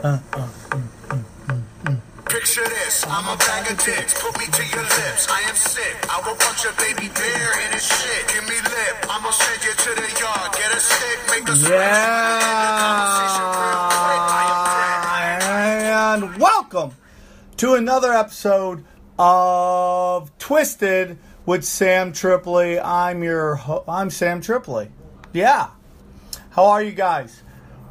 Picture this, I'm a bag of dicks. Put me to your lips. I am sick. I will punch a baby bear in his shit. Give me lip. I'm gonna send you to the yard. Get a stick, make a Yeah. And welcome to another episode of Twisted with Sam Tripoli. I'm your ho- I'm Sam Tripoli. Yeah. How are you guys?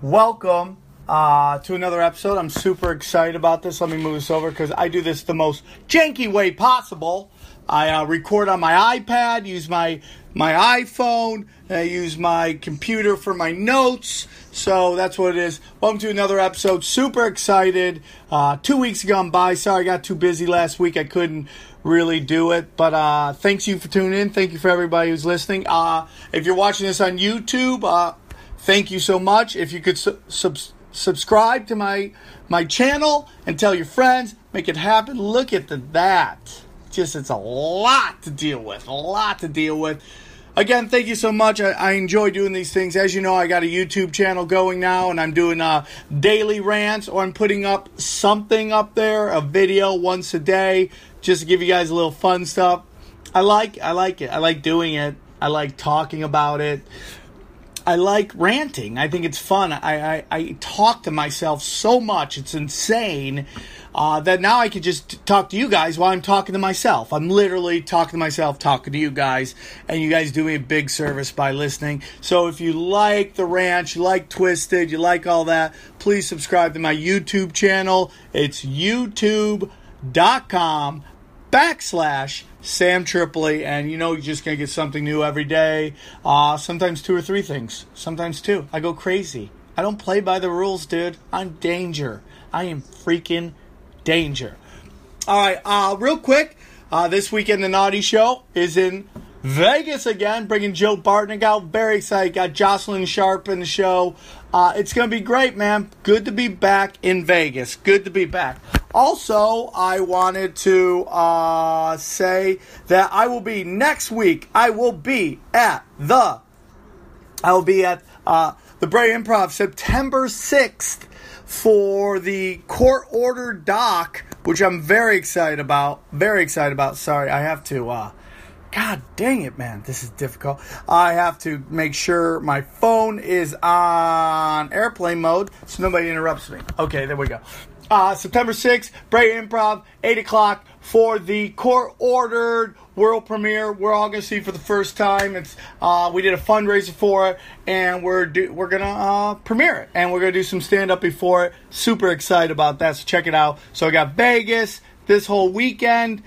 Welcome uh, to another episode. I'm super excited about this. Let me move this over because I do this the most janky way possible. I uh, record on my iPad, use my my iPhone, I use my computer for my notes. So that's what it is. Welcome to another episode. Super excited. Uh, two weeks gone by. Sorry, I got too busy last week. I couldn't really do it. But uh, thanks you for tuning in. Thank you for everybody who's listening. Uh, if you're watching this on YouTube, uh, thank you so much. If you could su- sub- subscribe to my my channel and tell your friends, make it happen. Look at the, that. Just it's a lot to deal with. A lot to deal with. Again, thank you so much. I, I enjoy doing these things. As you know, I got a YouTube channel going now, and I'm doing uh, daily rants, or I'm putting up something up there, a video once a day, just to give you guys a little fun stuff. I like, I like it. I like doing it. I like talking about it. I like ranting. I think it's fun. I, I, I talk to myself so much. It's insane uh, that now I can just talk to you guys while I'm talking to myself. I'm literally talking to myself, talking to you guys, and you guys do me a big service by listening. So if you like the ranch, you like Twisted, you like all that, please subscribe to my YouTube channel. It's youtube.com backslash Sam Tripoli, and you know you're just gonna get something new every day. Uh, sometimes two or three things, sometimes two. I go crazy. I don't play by the rules, dude. I'm danger. I am freaking danger. All right, uh, real quick. Uh, this weekend, the Naughty Show is in Vegas again, bringing Joe Bartnick out. Very excited. Got Jocelyn Sharp in the show. Uh, it's going to be great, man. Good to be back in Vegas. Good to be back. Also, I wanted to uh, say that I will be next week. I will be at the. I will be at uh, the Brea Improv September sixth for the court order doc, which I'm very excited about. Very excited about. Sorry, I have to. Uh, God dang it, man. This is difficult. I have to make sure my phone is on airplane mode so nobody interrupts me. Okay, there we go. Uh, September 6th, Brea Improv, 8 o'clock for the court ordered world premiere. We're all to see for the first time. It's uh, We did a fundraiser for it, and we're do- we're to uh, premiere it. And we're to do some stand up before it. Super excited about that, so check it out. So I got Vegas this whole weekend.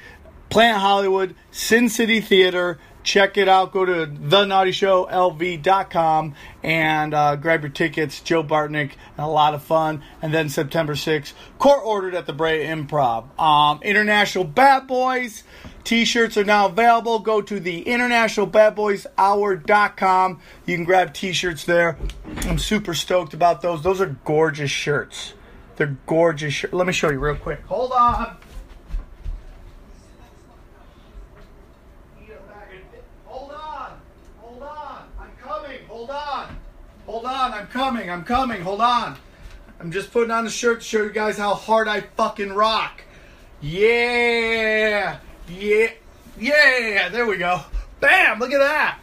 Planet Hollywood, Sin City Theater. Check it out. Go to thenaughtyshowlv.com and uh, grab your tickets. Joe Bartnick, a lot of fun. And then September 6th, court ordered at the Brea Improv. Um, International Bad Boys. T-shirts are now available. Go to the internationalbadboyshour.com. You can grab T-shirts there. I'm super stoked about those. Those are gorgeous shirts. They're gorgeous. Let me show you real quick. Hold on. Hold on. Hold on. I'm coming. Hold on. Hold on. I'm coming. I'm coming. Hold on. I'm just putting on the shirt to show you guys how hard I fucking rock. Yeah. Yeah. Yeah. There we go. Bam. Look at that.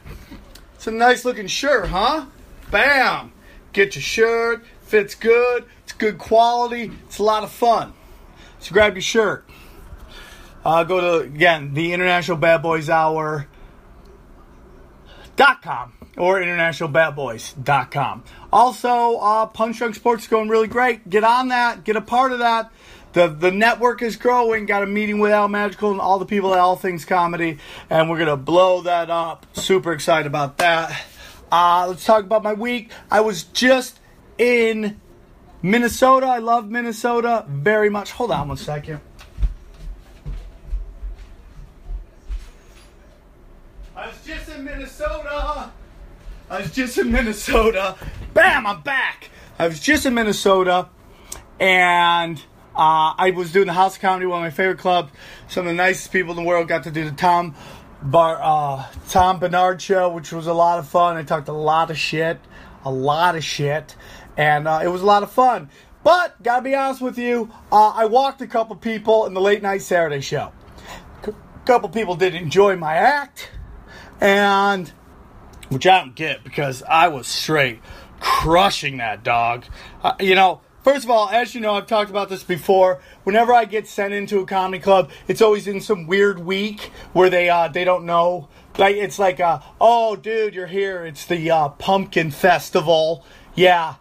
It's a nice looking shirt, huh? Bam. Get your shirt. Fits good. It's good quality. It's a lot of fun. So grab your shirt. Uh, go to, again, the International Bad Boys Hour com or internationalbatboys.com. Also, uh, Punch Drunk Sports is going really great. Get on that. Get a part of that. The the network is growing. Got a meeting with Al Madrigal and all the people at All Things Comedy, and we're gonna blow that up. Super excited about that. Uh, let's talk about my week. I was just in Minnesota. I love Minnesota very much. Hold on one second. I was just in Minnesota. I was just in Minnesota. Bam, I'm back. I was just in Minnesota, and uh, I was doing the House Comedy, one of my favorite clubs. Some of the nicest people in the world got to do the Tom Bar, uh, Tom Barnard show, which was a lot of fun. I talked a lot of shit, a lot of shit, and uh, it was a lot of fun. But gotta be honest with you, uh, I walked a couple people in the late night Saturday show. A couple people did enjoy my act, and which I don't get because I was straight crushing that dog. Uh, you know, first of all, as you know, I've talked about this before. Whenever I get sent into a comedy club, it's always in some weird week where they uh, they don't know. Like it's like, uh, oh, dude, you're here. It's the uh, pumpkin festival. Yeah,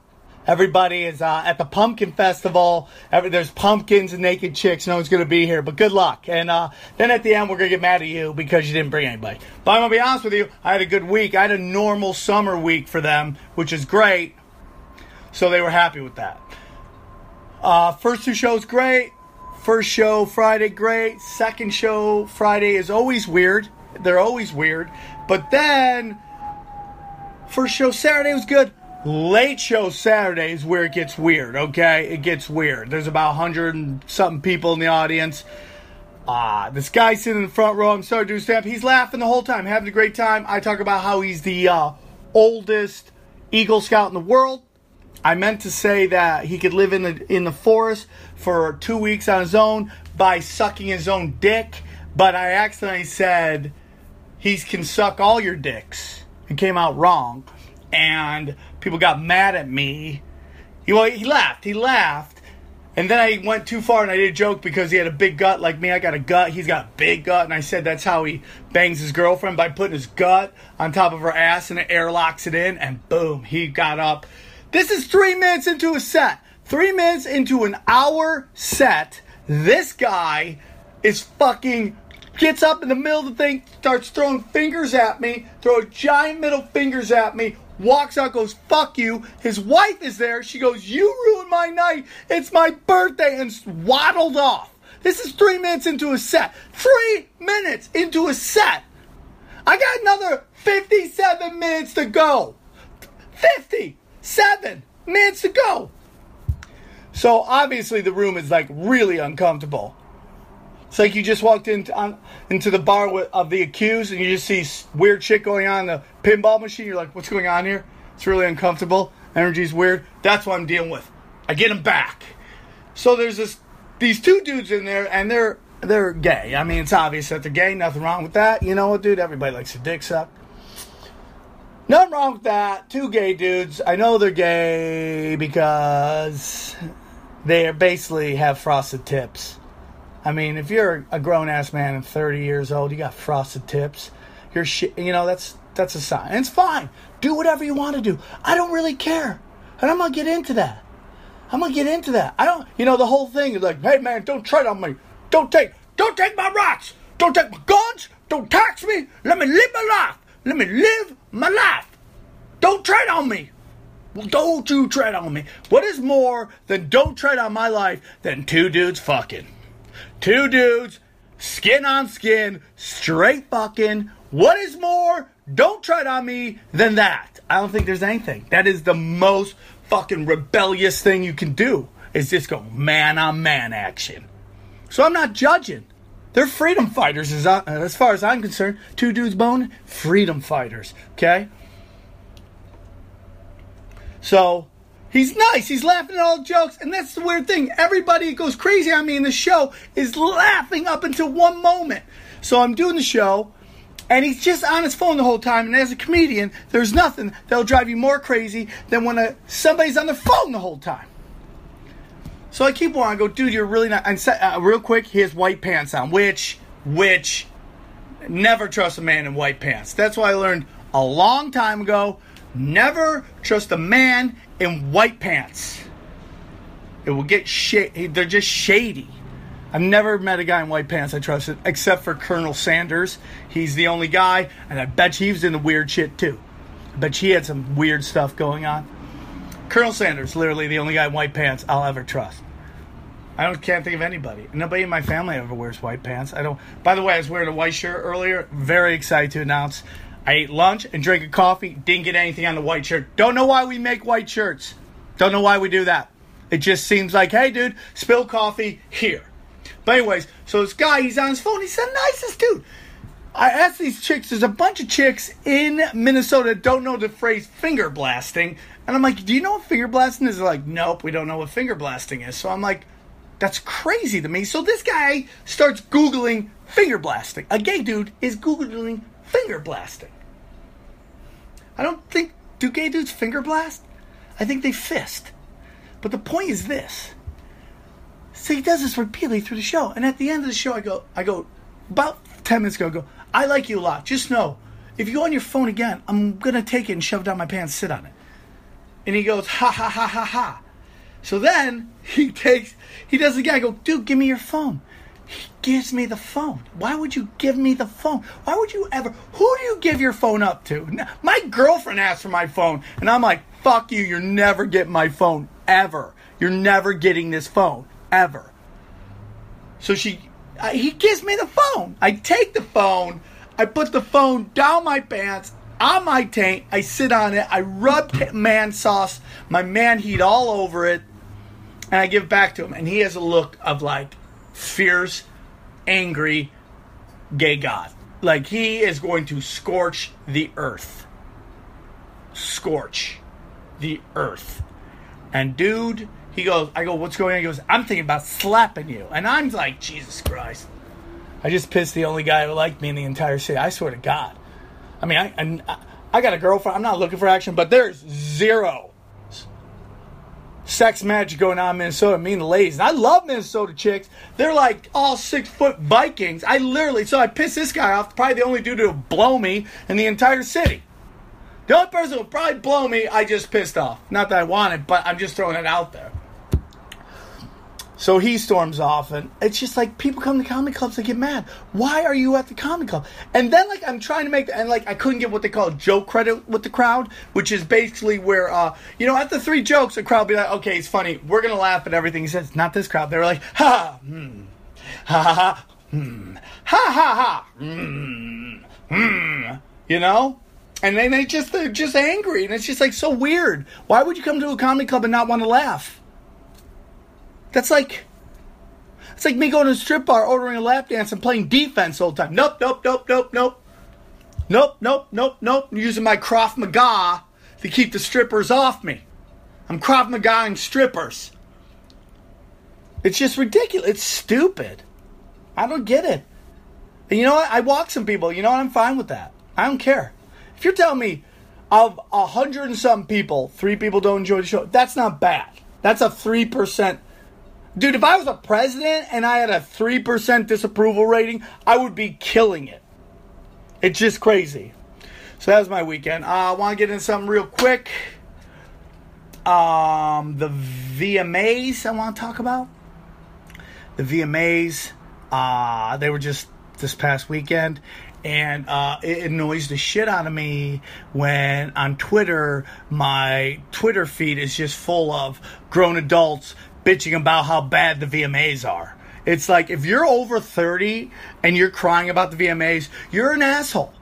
Everybody is uh, at the pumpkin festival. Every, there's pumpkins and naked chicks. No one's going to be here, but good luck. And uh, then at the end, we're going to get mad at you because you didn't bring anybody. But I'm going to be honest with you. I had a good week. I had a normal summer week for them, which is great. So they were happy with that. Uh, first two shows, great. First show Friday, great. Second show Friday is always weird. They're always weird. But then, first show Saturday was good. Late show Saturday is where it gets weird, okay? It gets weird. There's about 100 and something people in the audience. Ah, this guy sitting in the front row, I'm sorry to do He's laughing the whole time, having a great time. I talk about how he's the uh, oldest Eagle Scout in the world. I meant to say that he could live in the in the forest for two weeks on his own by sucking his own dick, but I accidentally said he can suck all your dicks. It came out wrong, and people got mad at me. He well, he laughed. He laughed, and then I went too far and I did a joke because he had a big gut like me. I got a gut. He's got big gut, and I said that's how he bangs his girlfriend by putting his gut on top of her ass and it airlocks it in, and boom, he got up. This is three minutes into a set. Three minutes into an hour set. This guy is fucking gets up in the middle of the thing, starts throwing fingers at me, throw giant middle fingers at me, walks out, goes, fuck you. His wife is there. She goes, you ruined my night. It's my birthday, and waddled off. This is three minutes into a set. Three minutes into a set. I got another 57 minutes to go. 57 minutes to go. So obviously the room is like really uncomfortable. It's like you just walked into on, into the bar with, of the accused, and you just see weird shit going on the pinball machine. You're like, "What's going on here?" It's really uncomfortable. Energy's weird. That's what I'm dealing with. I get them back. So there's this these two dudes in there, and they're they're gay. I mean, it's obvious that they're gay. Nothing wrong with that. You know what, dude? Everybody likes a dick suck. Nothing wrong with that. Two gay dudes. I know they're gay because they basically have frosted tips. I mean, if you're a grown ass man and 30 years old, you got frosted tips. You're shit. You know that's that's a sign. And it's fine. Do whatever you want to do. I don't really care, and I'm gonna get into that. I'm gonna get into that. I don't. You know the whole thing is like, hey man, don't tread on me. Don't take. Don't take my rights. Don't take my guns. Don't tax me. Let me live my life. Let me live my life. Don't tread on me. Don't you tread on me. What is more than don't tread on my life than two dudes fucking? Two dudes, skin on skin, straight fucking. What is more, don't tread on me than that? I don't think there's anything. That is the most fucking rebellious thing you can do, is just go man on man action. So I'm not judging. They're freedom fighters, as, I, uh, as far as I'm concerned. Two dudes bone, freedom fighters, okay? So He's nice. He's laughing at all jokes. And that's the weird thing. Everybody goes crazy on me in the show is laughing up until one moment. So I'm doing the show, and he's just on his phone the whole time. And as a comedian, there's nothing that'll drive you more crazy than when a, somebody's on their phone the whole time. So I keep on. I go, dude, you're really not. And uh, real quick, he has white pants on, which, which, never trust a man in white pants. That's why I learned a long time ago. Never trust a man in white pants. It will get shady. They're just shady. I've never met a guy in white pants I trusted, except for Colonel Sanders. He's the only guy, and I bet he was in the weird shit too. I bet he had some weird stuff going on. Colonel Sanders, literally the only guy in white pants I'll ever trust. I don't can't think of anybody. Nobody in my family ever wears white pants. I don't. By the way, I was wearing a white shirt earlier. Very excited to announce I ate lunch and drank a coffee. Didn't get anything on the white shirt. Don't know why we make white shirts. Don't know why we do that. It just seems like, hey, dude, spill coffee here. But anyways, so this guy, he's on his phone. He's the nicest dude. I asked these chicks. There's a bunch of chicks in Minnesota don't know the phrase finger blasting, and I'm like, "Do you know what finger blasting is?" They're like, "Nope, we don't know what finger blasting is." So I'm like, "That's crazy to me." So this guy starts googling finger blasting. A gay dude is googling finger blasting. I don't think do gay dudes finger blast. I think they fist. But the point is this. So he does this repeatedly through the show, and at the end of the show, I go, I go, about ten minutes ago, I go, I like you a lot. Just know, if you go on your phone again, I'm gonna take it and shove it down my pants, sit on it. And he goes, ha ha ha ha ha. So then he takes, he does it again. I go, dude, give me your phone. He gives me the phone. Why would you give me the phone? Why would you ever? Who do you give your phone up to? My girlfriend asked for my phone, and I'm like, fuck you. You're never getting my phone ever. You're never getting this phone ever. So she, uh, he gives me the phone. I take the phone. I put the phone down my pants on my tank. I sit on it. I rub man sauce, my man heat all over it, and I give back to him. And he has a look of like fierce, angry, gay god. Like he is going to scorch the earth. Scorch the earth. And dude, he goes, I go, what's going on? He goes, I'm thinking about slapping you. And I'm like, Jesus Christ. I just pissed the only guy who liked me in the entire city. I swear to God. I mean, I, I, I got a girlfriend. I'm not looking for action, but there's zero sex magic going on in Minnesota. Me and the ladies. And I love Minnesota chicks. They're like all six foot Vikings. I literally, so I pissed this guy off. Probably the only dude to blow me in the entire city. The only person who would probably blow me, I just pissed off. Not that I wanted, but I'm just throwing it out there. So he storms off, and it's just like people come to comedy clubs, they get mad. Why are you at the comedy club? And then, like, I'm trying to make, and like, I couldn't get what they call joke credit with the crowd, which is basically where, uh, you know, at the three jokes, the crowd be like, okay, it's funny, we're gonna laugh at everything he says. Not this crowd. They were like, ha, hmm, ha ha ha, hmm, ha ha ha, hmm, hmm, you know. And then they just they're just angry, and it's just like so weird. Why would you come to a comedy club and not want to laugh? That's like it's like me going to a strip bar, ordering a lap dance, and playing defense all the time. Nope, nope, nope, nope, nope. Nope, nope, nope, nope. I'm using my Krav Maga to keep the strippers off me. I'm Krav Magaing strippers. It's just ridiculous. It's stupid. I don't get it. And you know what? I walk some people. You know what? I'm fine with that. I don't care. If you're telling me of a hundred and some people, three people don't enjoy the show, that's not bad. That's a three percent Dude, if I was a president and I had a 3% disapproval rating, I would be killing it. It's just crazy. So that was my weekend. Uh, I want to get into something real quick. Um, the VMAs I want to talk about. The VMAs, uh, they were just this past weekend, and uh, it annoys the shit out of me when on Twitter my Twitter feed is just full of grown adults bitching about how bad the VMAs are. It's like if you're over 30 and you're crying about the VMAs, you're an asshole.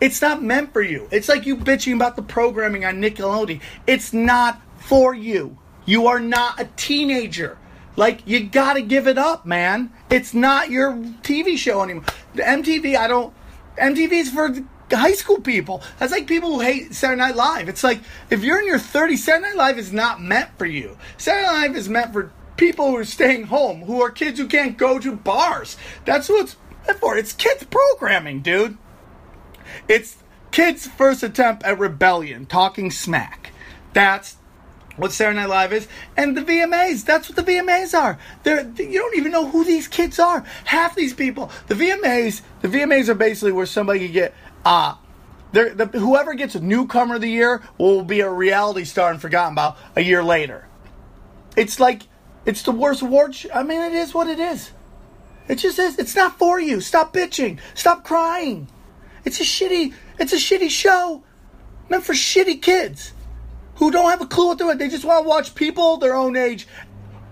It's not meant for you. It's like you bitching about the programming on Nickelodeon. It's not for you. You are not a teenager. Like you got to give it up, man. It's not your TV show anymore. The MTV, I don't MTV's for high school people. That's like people who hate Saturday Night Live. It's like if you're in your 30s, Saturday Night Live is not meant for you. Saturday Night Live is meant for people who are staying home, who are kids who can't go to bars. That's what it's meant for. It's kids programming, dude. It's kids' first attempt at rebellion, talking smack. That's what Saturday Night Live is, and the VMAs. That's what the VMAs are. They're, you don't even know who these kids are. Half these people. The VMAs. The VMAs are basically where somebody can get uh, the, whoever gets a newcomer of the year will be a reality star and forgotten about a year later. It's like it's the worst award. Sh- I mean, it is what it is. It just is. It's not for you. Stop bitching. Stop crying. It's a shitty. It's a shitty show meant for shitty kids who don't have a clue what they're doing. They just want to watch people their own age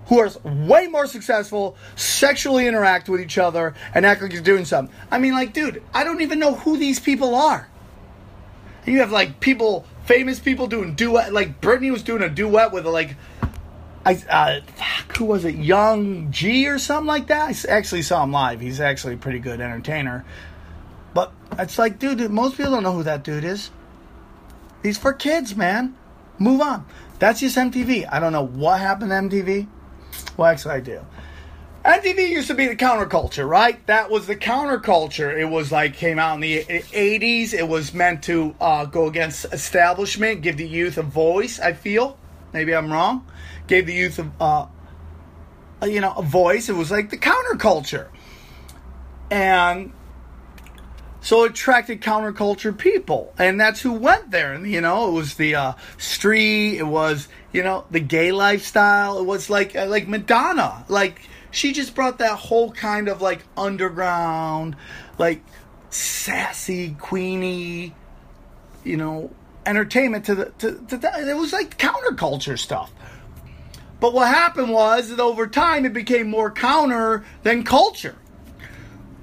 who are way more successful sexually interact with each other and act like you're doing something. I mean, like, dude, I don't even know who these people are. And you have like people, famous people doing duet. Like Britney was doing a duet with like, I uh, who was it, Young G or something like that. I actually saw him live. He's actually a pretty good entertainer. But it's like, dude, most people don't know who that dude is. He's for kids, man. Move on. That's just MTV. I don't know what happened to MTV. Well, actually, I do. MTV used to be the counterculture, right? That was the counterculture. It was like came out in the 80s. It was meant to uh, go against establishment, give the youth a voice. I feel maybe I'm wrong. Gave the youth a, uh, a you know a voice. It was like the counterculture, and so it attracted counterculture people, and that's who went there. And you know, it was the uh, street. It was you know the gay lifestyle. It was like uh, like Madonna, like she just brought that whole kind of like underground, like sassy, queenie, you know, entertainment to the to, to the, it was like counterculture stuff. But what happened was that over time it became more counter than culture.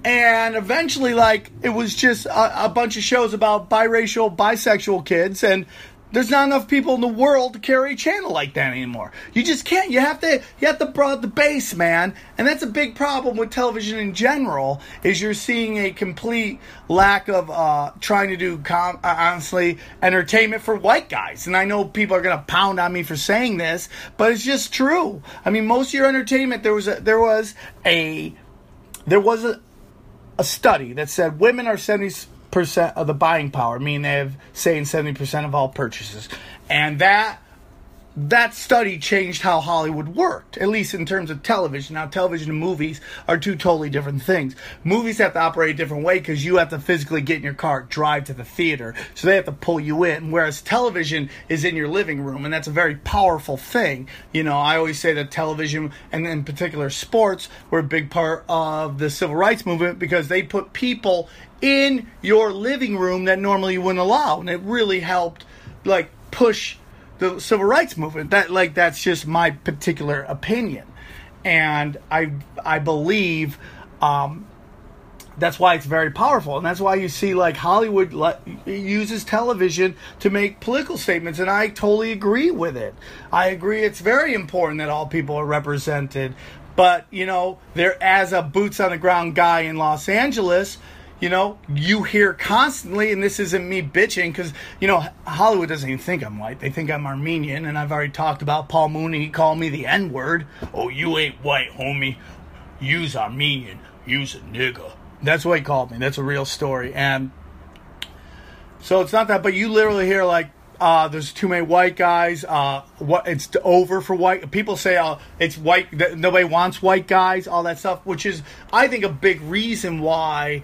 And eventually, like, it was just a, a bunch of shows about biracial, bisexual kids, and there's not enough people in the world to carry a channel like that anymore. You just can't. You have to. You have to broaden the base, man. And that's a big problem with television in general. Is you're seeing a complete lack of uh, trying to do com- uh, honestly entertainment for white guys. And I know people are gonna pound on me for saying this, but it's just true. I mean, most of your entertainment there was a, there was a there was a a study that said women are 70 percent of the buying power, meaning they have saying seventy percent of all purchases, and that that study changed how Hollywood worked, at least in terms of television. Now, television and movies are two totally different things. Movies have to operate a different way because you have to physically get in your car, drive to the theater, so they have to pull you in. Whereas television is in your living room, and that's a very powerful thing. You know, I always say that television, and in particular sports, were a big part of the civil rights movement because they put people in your living room that normally you wouldn't allow, and it really helped, like, push the civil rights movement. That like that's just my particular opinion, and I I believe um, that's why it's very powerful, and that's why you see like Hollywood le- uses television to make political statements, and I totally agree with it. I agree it's very important that all people are represented, but you know, there as a boots on the ground guy in Los Angeles you know, you hear constantly, and this isn't me bitching because, you know, Hollywood doesn't even think I'm white. They think I'm Armenian, and I've already talked about Paul Mooney. He called me the N word. Oh, you ain't white, homie. You's Armenian. You's a nigga. That's what he called me. That's a real story. And so it's not that, but you literally hear, like, uh, there's too many white guys. Uh, what it's over for white people say uh, it's white. Nobody wants white guys. All that stuff, which is I think a big reason why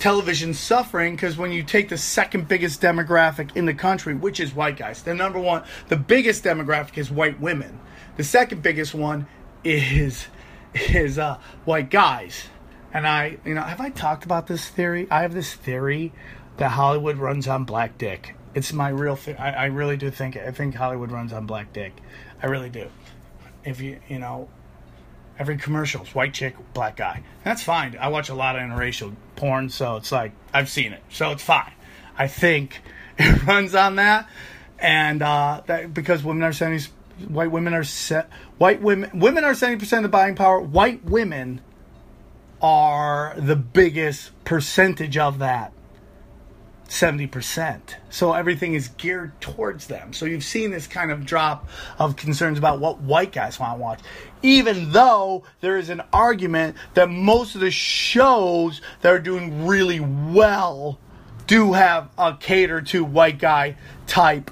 television suffering because when you take the second biggest demographic in the country, which is white guys, the number one, the biggest demographic is white women. The second biggest one is is uh, white guys. And I, you know, have I talked about this theory? I have this theory that Hollywood runs on black dick. It's my real thing. I, really do think. I think Hollywood runs on black dick. I really do. If you, you know, every commercial is white chick, black guy. That's fine. I watch a lot of interracial porn, so it's like I've seen it, so it's fine. I think it runs on that, and uh, that because women are seventy, white women are set, white women women are seventy percent of the buying power. White women are the biggest percentage of that. 70%. So everything is geared towards them. So you've seen this kind of drop of concerns about what white guys want to watch. Even though there is an argument that most of the shows that are doing really well do have a cater to white guy type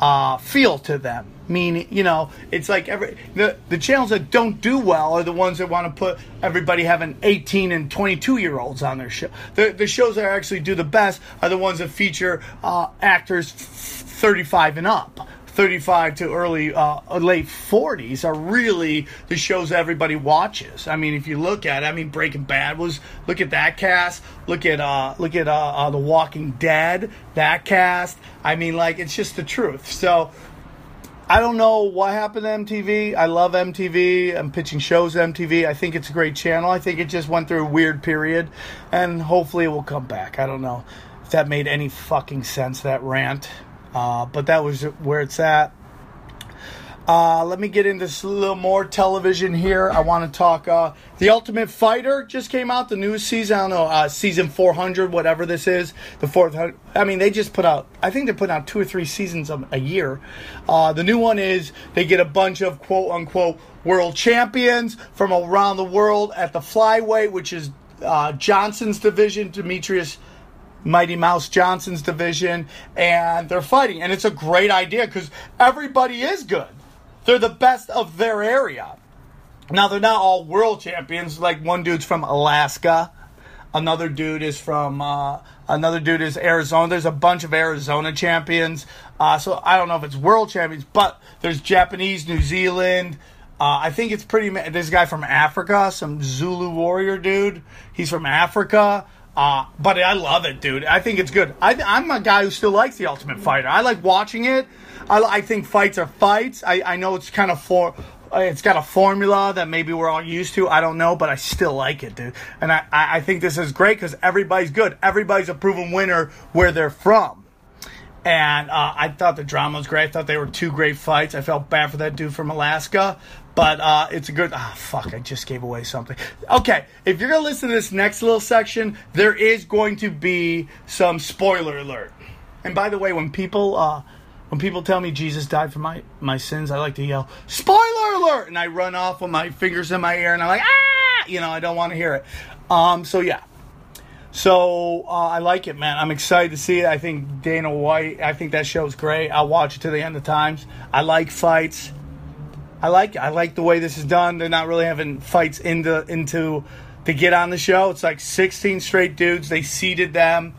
uh, feel to them. Meaning, you know, it's like every the the channels that don't do well are the ones that want to put everybody having 18 and 22 year olds on their show. The the shows that actually do the best are the ones that feature uh, actors 35 and up. 35 to early uh, late 40s are really the shows everybody watches. I mean, if you look at, it, I mean, Breaking Bad was look at that cast. Look at uh, look at uh, uh, The Walking Dead, that cast. I mean, like it's just the truth. So I don't know what happened to MTV. I love MTV. I'm pitching shows at MTV. I think it's a great channel. I think it just went through a weird period, and hopefully it will come back. I don't know if that made any fucking sense, that rant. Uh, but that was where it's at. Uh, let me get into a little more television here. I want to talk. Uh, the Ultimate Fighter just came out, the new season. I don't know, uh, season 400, whatever this is. The fourth. I mean, they just put out. I think they're putting out two or three seasons a, a year. Uh, the new one is they get a bunch of quote unquote world champions from around the world at the flyweight, which is uh, Johnson's division. Demetrius. Mighty Mouse Johnson's division, and they're fighting. And it's a great idea because everybody is good. They're the best of their area. Now they're not all world champions. Like one dude's from Alaska, another dude is from uh, another dude is Arizona. There's a bunch of Arizona champions. Uh, so I don't know if it's world champions, but there's Japanese, New Zealand. Uh, I think it's pretty. This guy from Africa, some Zulu warrior dude. He's from Africa. Uh, but I love it, dude. I think it's good. I, am a guy who still likes the Ultimate Fighter. I like watching it. I, I think fights are fights. I, I know it's kind of for. It's got a formula that maybe we're all used to. I don't know, but I still like it, dude. And I, I think this is great because everybody's good. Everybody's a proven winner where they're from. And uh, I thought the drama was great. I thought they were two great fights. I felt bad for that dude from Alaska, but uh, it's a good. Ah, oh, fuck! I just gave away something. Okay, if you're gonna listen to this next little section, there is going to be some spoiler alert. And by the way, when people uh, when people tell me Jesus died for my my sins, I like to yell "spoiler alert" and I run off with my fingers in my ear and I'm like ah, you know, I don't want to hear it. Um, so yeah. So uh, I like it, man. I'm excited to see it. I think Dana White. I think that show's great. I'll watch it to the end of times. I like fights. I like I like the way this is done. They're not really having fights into into to get on the show. It's like 16 straight dudes. They seeded them.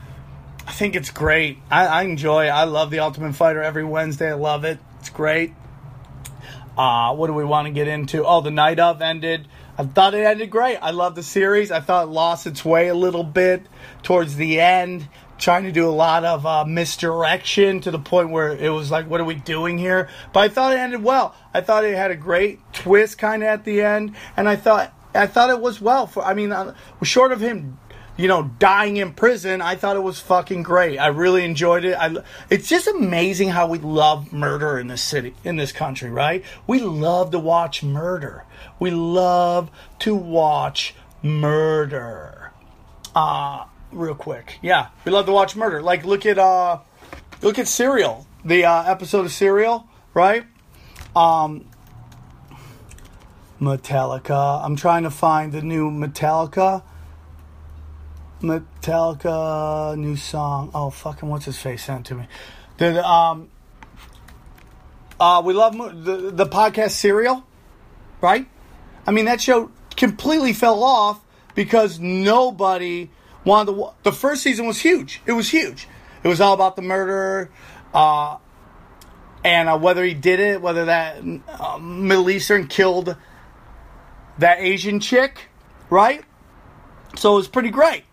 I think it's great. I, I enjoy. It. I love the Ultimate Fighter every Wednesday. I love it. It's great. Uh, what do we want to get into? Oh, the night of ended. I thought it ended great. I love the series. I thought it lost its way a little bit towards the end trying to do a lot of uh, misdirection to the point where it was like, what are we doing here? But I thought it ended well. I thought it had a great twist kind of at the end, and I thought I thought it was well. For I mean, uh, short of him, you know, dying in prison, I thought it was fucking great. I really enjoyed it. I, it's just amazing how we love murder in this city, in this country, right? We love to watch murder. We love to watch murder. Uh, real quick. Yeah, we love to watch murder. Like look at uh, look at Serial, the uh, episode of Serial, right? Um, Metallica. I'm trying to find the new Metallica. Metallica new song. Oh fucking what's his face sent to me? The um. Uh, we love the the podcast Serial, right? I mean that show completely fell off because nobody one of the the first season was huge. It was huge. It was all about the murder, uh, and uh, whether he did it, whether that uh, Middle Eastern killed that Asian chick, right? So it was pretty great.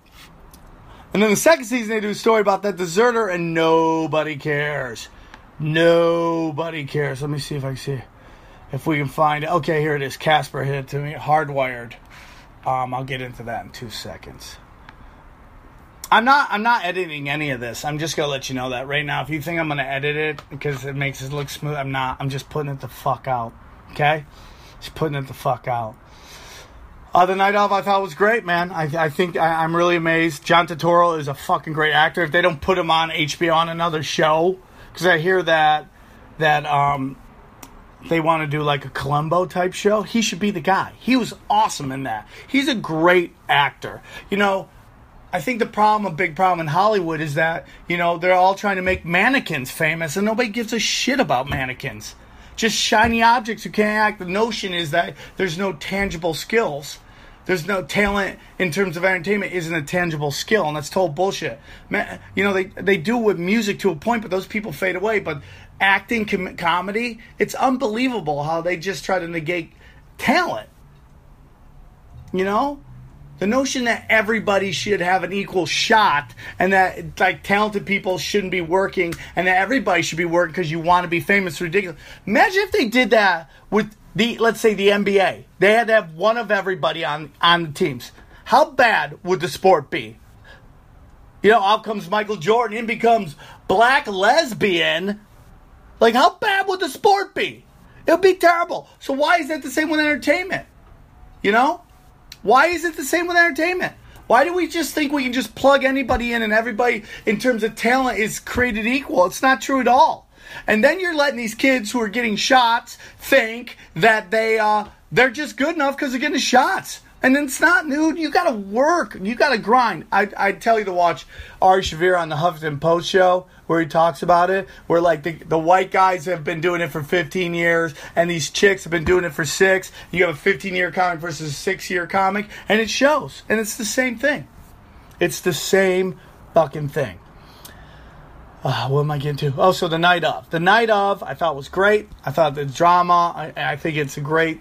And then the second season, they do a story about that deserter, and nobody cares. Nobody cares. Let me see if I can see if we can find it. Okay, here it is. Casper hit it to me. Hardwired. Um, I'll get into that in two seconds. I'm not. I'm not editing any of this. I'm just gonna let you know that right now. If you think I'm gonna edit it because it makes it look smooth, I'm not. I'm just putting it the fuck out. Okay, just putting it the fuck out. Uh, the night of I thought was great, man. I, I think I, am really amazed. John Turturro is a fucking great actor. If they don't put him on HBO on another show, because I hear that that um they want to do like a Columbo type show, he should be the guy. He was awesome in that. He's a great actor. You know, I think the problem, a big problem in Hollywood, is that you know they're all trying to make mannequins famous, and nobody gives a shit about mannequins. Just shiny objects who can't act. The notion is that there's no tangible skills. There's no talent in terms of entertainment isn't a tangible skill, and that's total bullshit. Man, you know they they do with music to a point, but those people fade away. But acting, com- comedy, it's unbelievable how they just try to negate talent. You know, the notion that everybody should have an equal shot and that like talented people shouldn't be working and that everybody should be working because you want to be famous ridiculous. Imagine if they did that with the let's say the NBA. They had to have one of everybody on on the teams. How bad would the sport be? You know, out comes Michael Jordan and becomes black lesbian. Like how bad would the sport be? It would be terrible. So why is that the same with entertainment? You know? Why is it the same with entertainment? Why do we just think we can just plug anybody in and everybody in terms of talent is created equal? It's not true at all. And then you're letting these kids who are getting shots think that they uh, they're just good enough because they're getting shots. And it's not, dude. You got to work. You got to grind. I I tell you to watch Ari Shaffir on the Huffington Post show where he talks about it. Where like the the white guys have been doing it for 15 years, and these chicks have been doing it for six. You have a 15 year comic versus a six year comic, and it shows. And it's the same thing. It's the same fucking thing. Uh, what am I getting to? Oh, so the night of. The night of, I thought was great. I thought the drama. I, I think it's a great.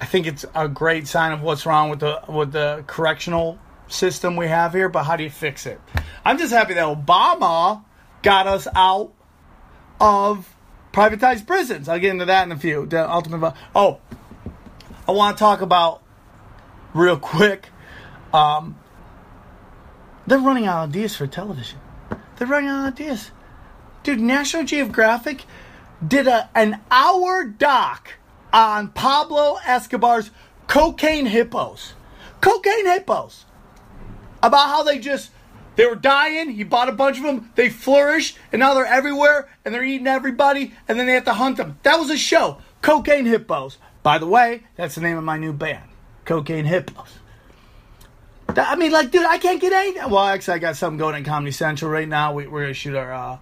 I think it's a great sign of what's wrong with the with the correctional system we have here. But how do you fix it? I'm just happy that Obama got us out of privatized prisons. I'll get into that in a few. The ultimate. Oh, I want to talk about real quick. Um, they're running out of ideas for television. They're running out of ideas. Dude, National Geographic did a an hour doc on Pablo Escobar's cocaine hippos. Cocaine hippos. About how they just they were dying, he bought a bunch of them, they flourished, and now they're everywhere and they're eating everybody, and then they have to hunt them. That was a show. Cocaine hippos. By the way, that's the name of my new band. Cocaine hippos. I mean, like, dude, I can't get anything. Well, actually, I got something going in Comedy Central right now. We, are gonna shoot our, uh,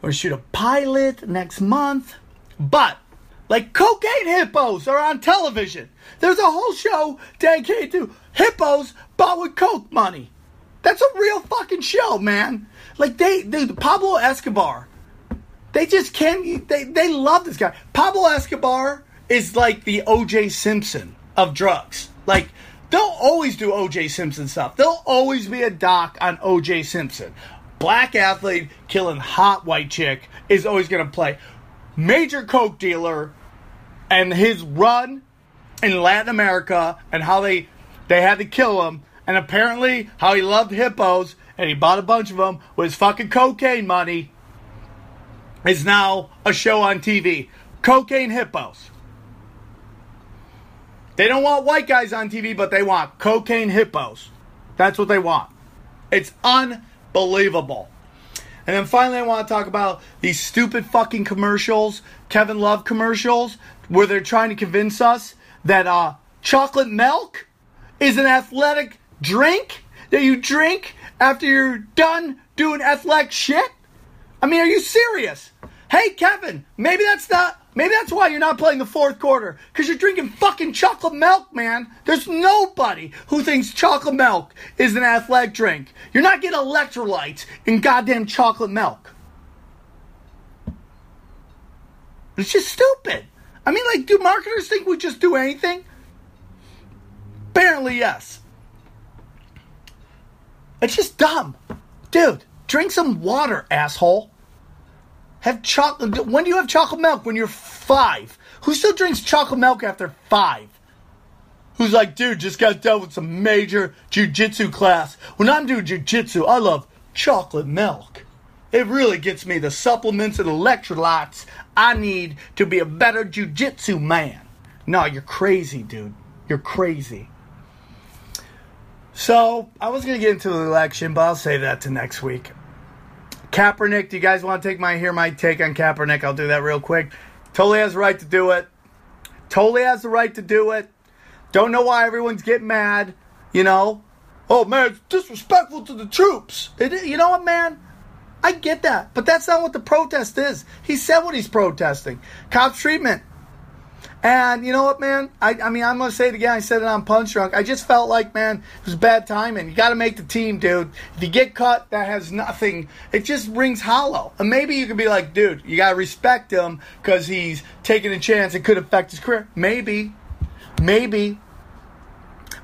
we're gonna shoot a pilot next month. But, like, cocaine hippos are on television. There's a whole show dedicated to hippos bought with coke money. That's a real fucking show, man. Like, they, dude, Pablo Escobar. They just can't. They they love this guy. Pablo Escobar is like the O.J. Simpson of drugs. Like They'll always do OJ Simpson stuff. There'll always be a doc on OJ Simpson. Black athlete killing hot white chick is always to play. Major coke dealer and his run in Latin America and how they they had to kill him and apparently how he loved hippos and he bought a bunch of them with his fucking cocaine money is now a show on TV. Cocaine hippos. They don't want white guys on TV, but they want cocaine hippos. That's what they want. It's unbelievable. And then finally, I want to talk about these stupid fucking commercials, Kevin Love commercials, where they're trying to convince us that uh, chocolate milk is an athletic drink that you drink after you're done doing athletic shit. I mean, are you serious? Hey, Kevin, maybe that's not Maybe that's why you're not playing the fourth quarter. Because you're drinking fucking chocolate milk, man. There's nobody who thinks chocolate milk is an athletic drink. You're not getting electrolytes in goddamn chocolate milk. It's just stupid. I mean, like, do marketers think we just do anything? Apparently, yes. It's just dumb. Dude, drink some water, asshole. Have chocolate. When do you have chocolate milk? When you're five. Who still drinks chocolate milk after five? Who's like, dude, just got done with some major jujitsu class. When I'm doing jujitsu, I love chocolate milk. It really gets me the supplements and electrolytes I need to be a better jujitsu man. No, you're crazy, dude. You're crazy. So, I was going to get into the election, but I'll save that to next week. Kaepernick, do you guys want to take my hear my take on Kaepernick? I'll do that real quick. Totally has the right to do it. Totally has the right to do it. Don't know why everyone's getting mad. You know, oh man, it's disrespectful to the troops. It, you know what, man? I get that, but that's not what the protest is. He said what he's protesting: cops treatment. And you know what, man? I, I mean, I'm going to say it again. I said it on Punch Drunk. I just felt like, man, it was bad timing. You got to make the team, dude. If you get cut, that has nothing. It just rings hollow. And maybe you could be like, dude, you got to respect him because he's taking a chance. It could affect his career. Maybe. Maybe.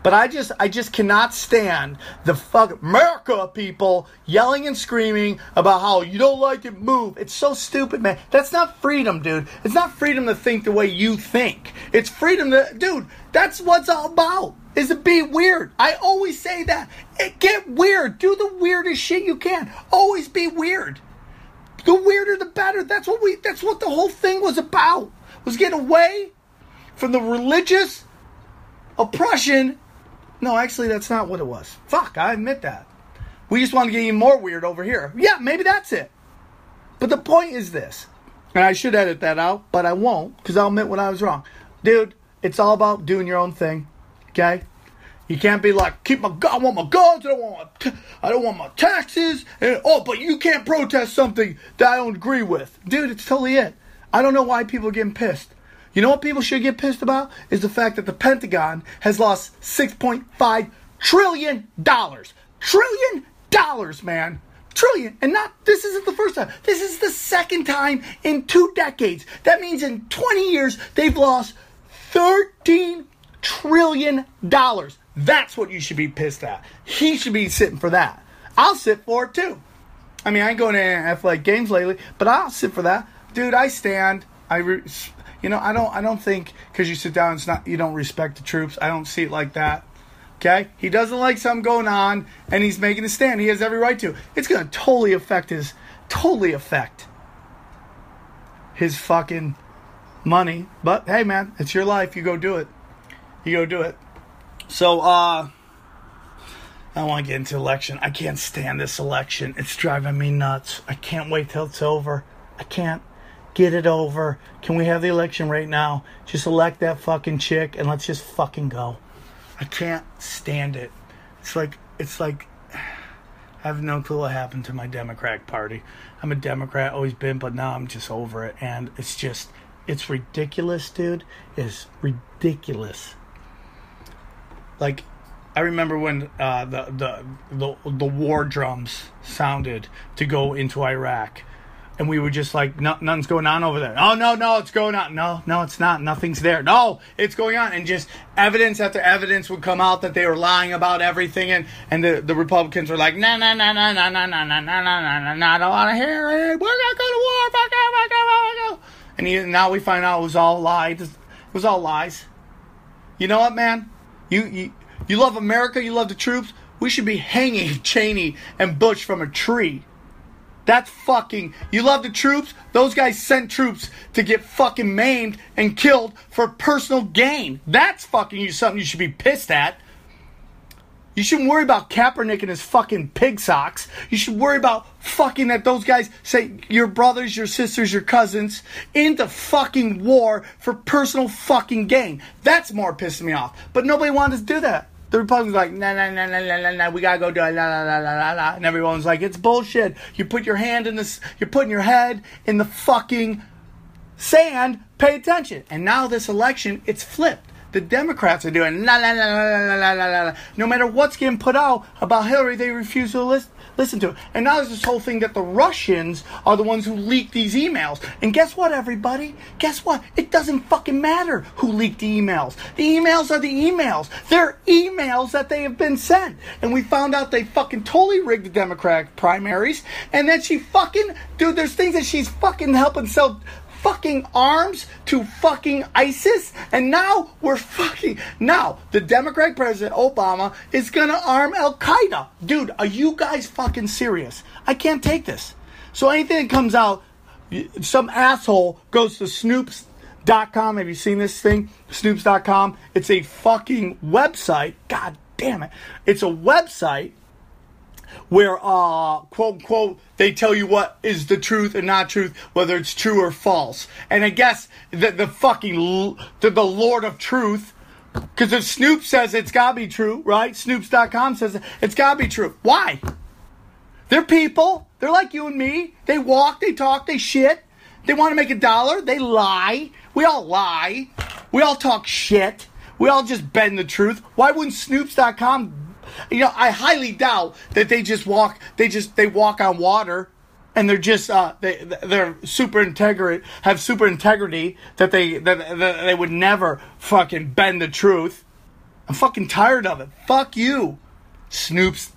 But I just I just cannot stand the fuck America people yelling and screaming about how you don't like it, move. It's so stupid, man. That's not freedom, dude. It's not freedom to think the way you think. It's freedom to dude, that's what's all about. Is to be weird. I always say that. It, get weird. Do the weirdest shit you can. Always be weird. The weirder the better. That's what we that's what the whole thing was about. was get away from the religious oppression. No, actually, that's not what it was. Fuck, I admit that. We just want to get even more weird over here. Yeah, maybe that's it. But the point is this, and I should edit that out, but I won't because I'll admit when I was wrong. Dude, it's all about doing your own thing, okay? You can't be like, keep my, I want my guns, I don't want my, I don't want my taxes, and oh, but you can't protest something that I don't agree with, dude. It's totally it. I don't know why people are getting pissed. You know what people should get pissed about is the fact that the Pentagon has lost 6.5 trillion dollars. Trillion dollars, man. Trillion. And not this isn't the first time. This is the second time in two decades. That means in 20 years they've lost 13 trillion dollars. That's what you should be pissed at. He should be sitting for that. I'll sit for it too. I mean, I ain't going to athletic games lately, but I'll sit for that, dude. I stand. I, re- you know, I don't. I don't think because you sit down, it's not. You don't respect the troops. I don't see it like that. Okay, he doesn't like something going on, and he's making a stand. He has every right to. It's to totally affect his. Totally affect his fucking money. But hey, man, it's your life. You go do it. You go do it. So, uh, I want to get into election. I can't stand this election. It's driving me nuts. I can't wait till it's over. I can't get it over. Can we have the election right now? Just elect that fucking chick and let's just fucking go. I can't stand it. It's like it's like I have no clue what happened to my Democratic Party. I'm a Democrat, always been, but now I'm just over it, and it's just it's ridiculous, dude. It's ridiculous like I remember when uh, the, the the the war drums sounded to go into Iraq, and we were just like, no, nothing's going on over there. Oh no, no, it's going on. No, no, it's not. Nothing's there. No, it's going on, and just evidence after evidence would come out that they were lying about everything, and and the, the Republicans were like, no, no, no, no, no, no, no, no, no, no, no, no, I don't want to hear it. We're not going to war. Fuck it, fuck it, fuck it. And he, now we find out it was all lies. It was all lies. You know what, man? You, you you love America, you love the troops. We should be hanging Cheney and Bush from a tree. That's fucking. You love the troops? Those guys sent troops to get fucking maimed and killed for personal gain. That's fucking you something you should be pissed at. You shouldn't worry about Kaepernick and his fucking pig socks. You should worry about fucking that those guys say your brothers, your sisters, your cousins into fucking war for personal fucking gain. That's more pissing me off. But nobody wanted to do that. The Republicans like, nah, nah, nah, nah, nah, nah, nah, we gotta go do it, nah, nah, nah, nah, nah, and everyone's like, it's bullshit. You put your hand in this, you're putting your head in the fucking sand. Pay attention. And now this election, it's flipped the Democrats are doing la la la la la la la la. No matter what's getting put out about Hillary, they refuse to listen listen to it. And now there's this whole thing that the Russians are the ones who leaked these emails. And guess what, everybody? Guess what? It doesn't fucking matter who leaked the emails. The emails are the emails. They're emails that they have been sent. And we found out they fucking totally rigged the Democratic primaries. And then she fucking, dude, there's things that she's fucking helping sell fucking arms to fucking ISIS, and now we're fucking. Now, the Democratic President Obama is gonna arm Al Qaeda. Dude, are you guys fucking serious? I can't take this. So anything that comes out, some asshole goes to Snoops.com. Have you seen this thing? Snoops.com. It's a fucking website. God damn it. It's a website where uh quote unquote they tell you what is the truth and not truth whether it's true or false. And i guess the, the fucking the, the lord of truth because if snoop says it's gotta be true right? Snoops.com says it's gotta be true. Why? They're people. They're like you and me. They walk they talk they shit. They want to make a dollar. They lie. We all lie. We all talk shit. We all just bend the truth. Why wouldn't snoops.com you know, I highly doubt that they just walk. They just they walk on water, and they're just uh, they they're super integrity have super integrity that they that, that they would never fucking bend the truth. I'm fucking tired of it. Fuck you, Snoops.com.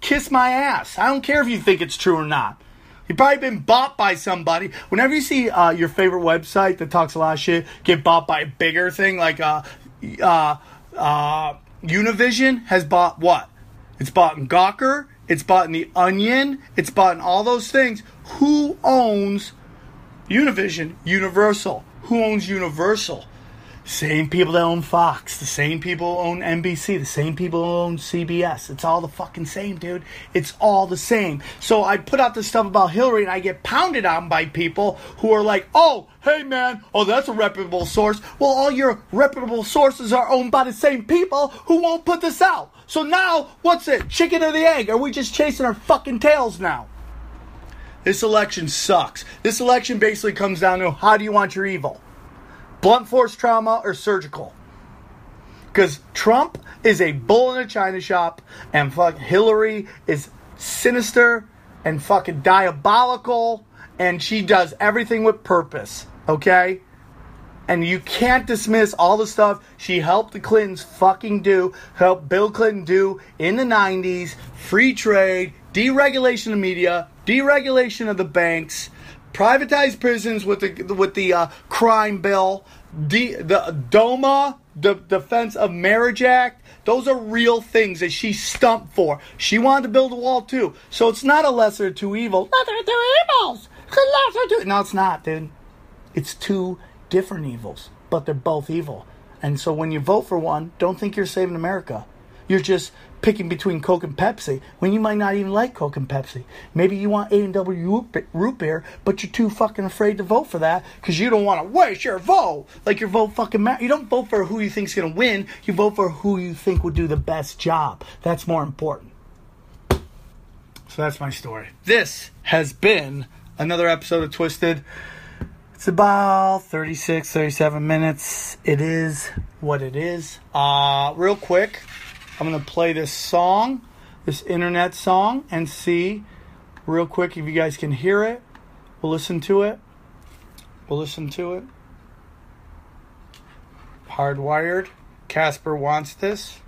Kiss my ass. I don't care if you think it's true or not. You've probably been bought by somebody. Whenever you see uh, your favorite website that talks a lot of shit get bought by a bigger thing like uh, uh, uh, Univision has bought what? It's bought in Gawker. It's bought in the Onion. It's bought in all those things. Who owns Univision, Universal. Who owns Universal? Same people that own Fox, the same people own NBC, the same people own CBS. It's all the fucking same, dude. It's all the same. So I put out this stuff about Hillary and I get pounded on by people who are like, oh, hey man, oh, that's a reputable source. Well, all your reputable sources are owned by the same people who won't put this out. So now, what's it? Chicken or the egg? Are we just chasing our fucking tails now? This election sucks. This election basically comes down to how do you want your evil? Blunt force trauma or surgical? Because Trump is a bull in a china shop, and fuck Hillary is sinister and fucking diabolical, and she does everything with purpose. Okay? And you can't dismiss all the stuff she helped the Clintons fucking do, helped Bill Clinton do in the 90s free trade, deregulation of media, deregulation of the banks, privatized prisons with the with the uh, crime bill, the the DOMA, the Defense of Marriage Act. Those are real things that she stumped for. She wanted to build a wall too, so it's not a lesser two evils. Lesser two evils. Lesser. No, it's not, dude. It's two different evils, but they're both evil. And so when you vote for one, don't think you're saving America. You're just picking between Coke and Pepsi when you might not even like Coke and Pepsi. Maybe you want A&W root beer, but you're too fucking afraid to vote for that because you don't want to waste your vote. Like your vote fucking matters. You don't vote for who you think's going to win. You vote for who you think will do the best job. That's more important. So that's my story. This has been another episode of Twisted. It's about 36, 37 minutes. It is what it is. Uh, real quick, I'm going to play this song, this internet song, and see real quick if you guys can hear it. We'll listen to it. We'll listen to it. Hardwired. Casper wants this.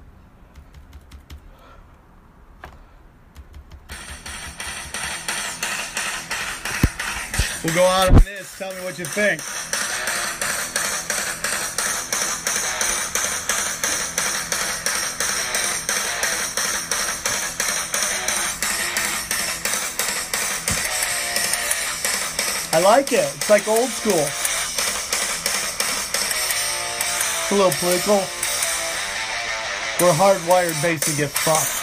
We'll go out on this. Tell me what you think. I like it. It's like old school. It's a little political. We're hardwired basically get fucked.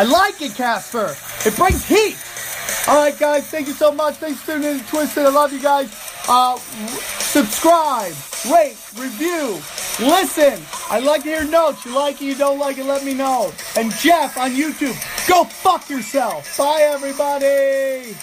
I like it, Casper. It brings heat. All right, guys. Thank you so much. Thanks for tuning in to Twisted. I love you guys. Uh, subscribe, rate, review, listen. I like to hear notes. You like it, you don't like it, let me know. And Jeff on YouTube, go fuck yourself. Bye, everybody.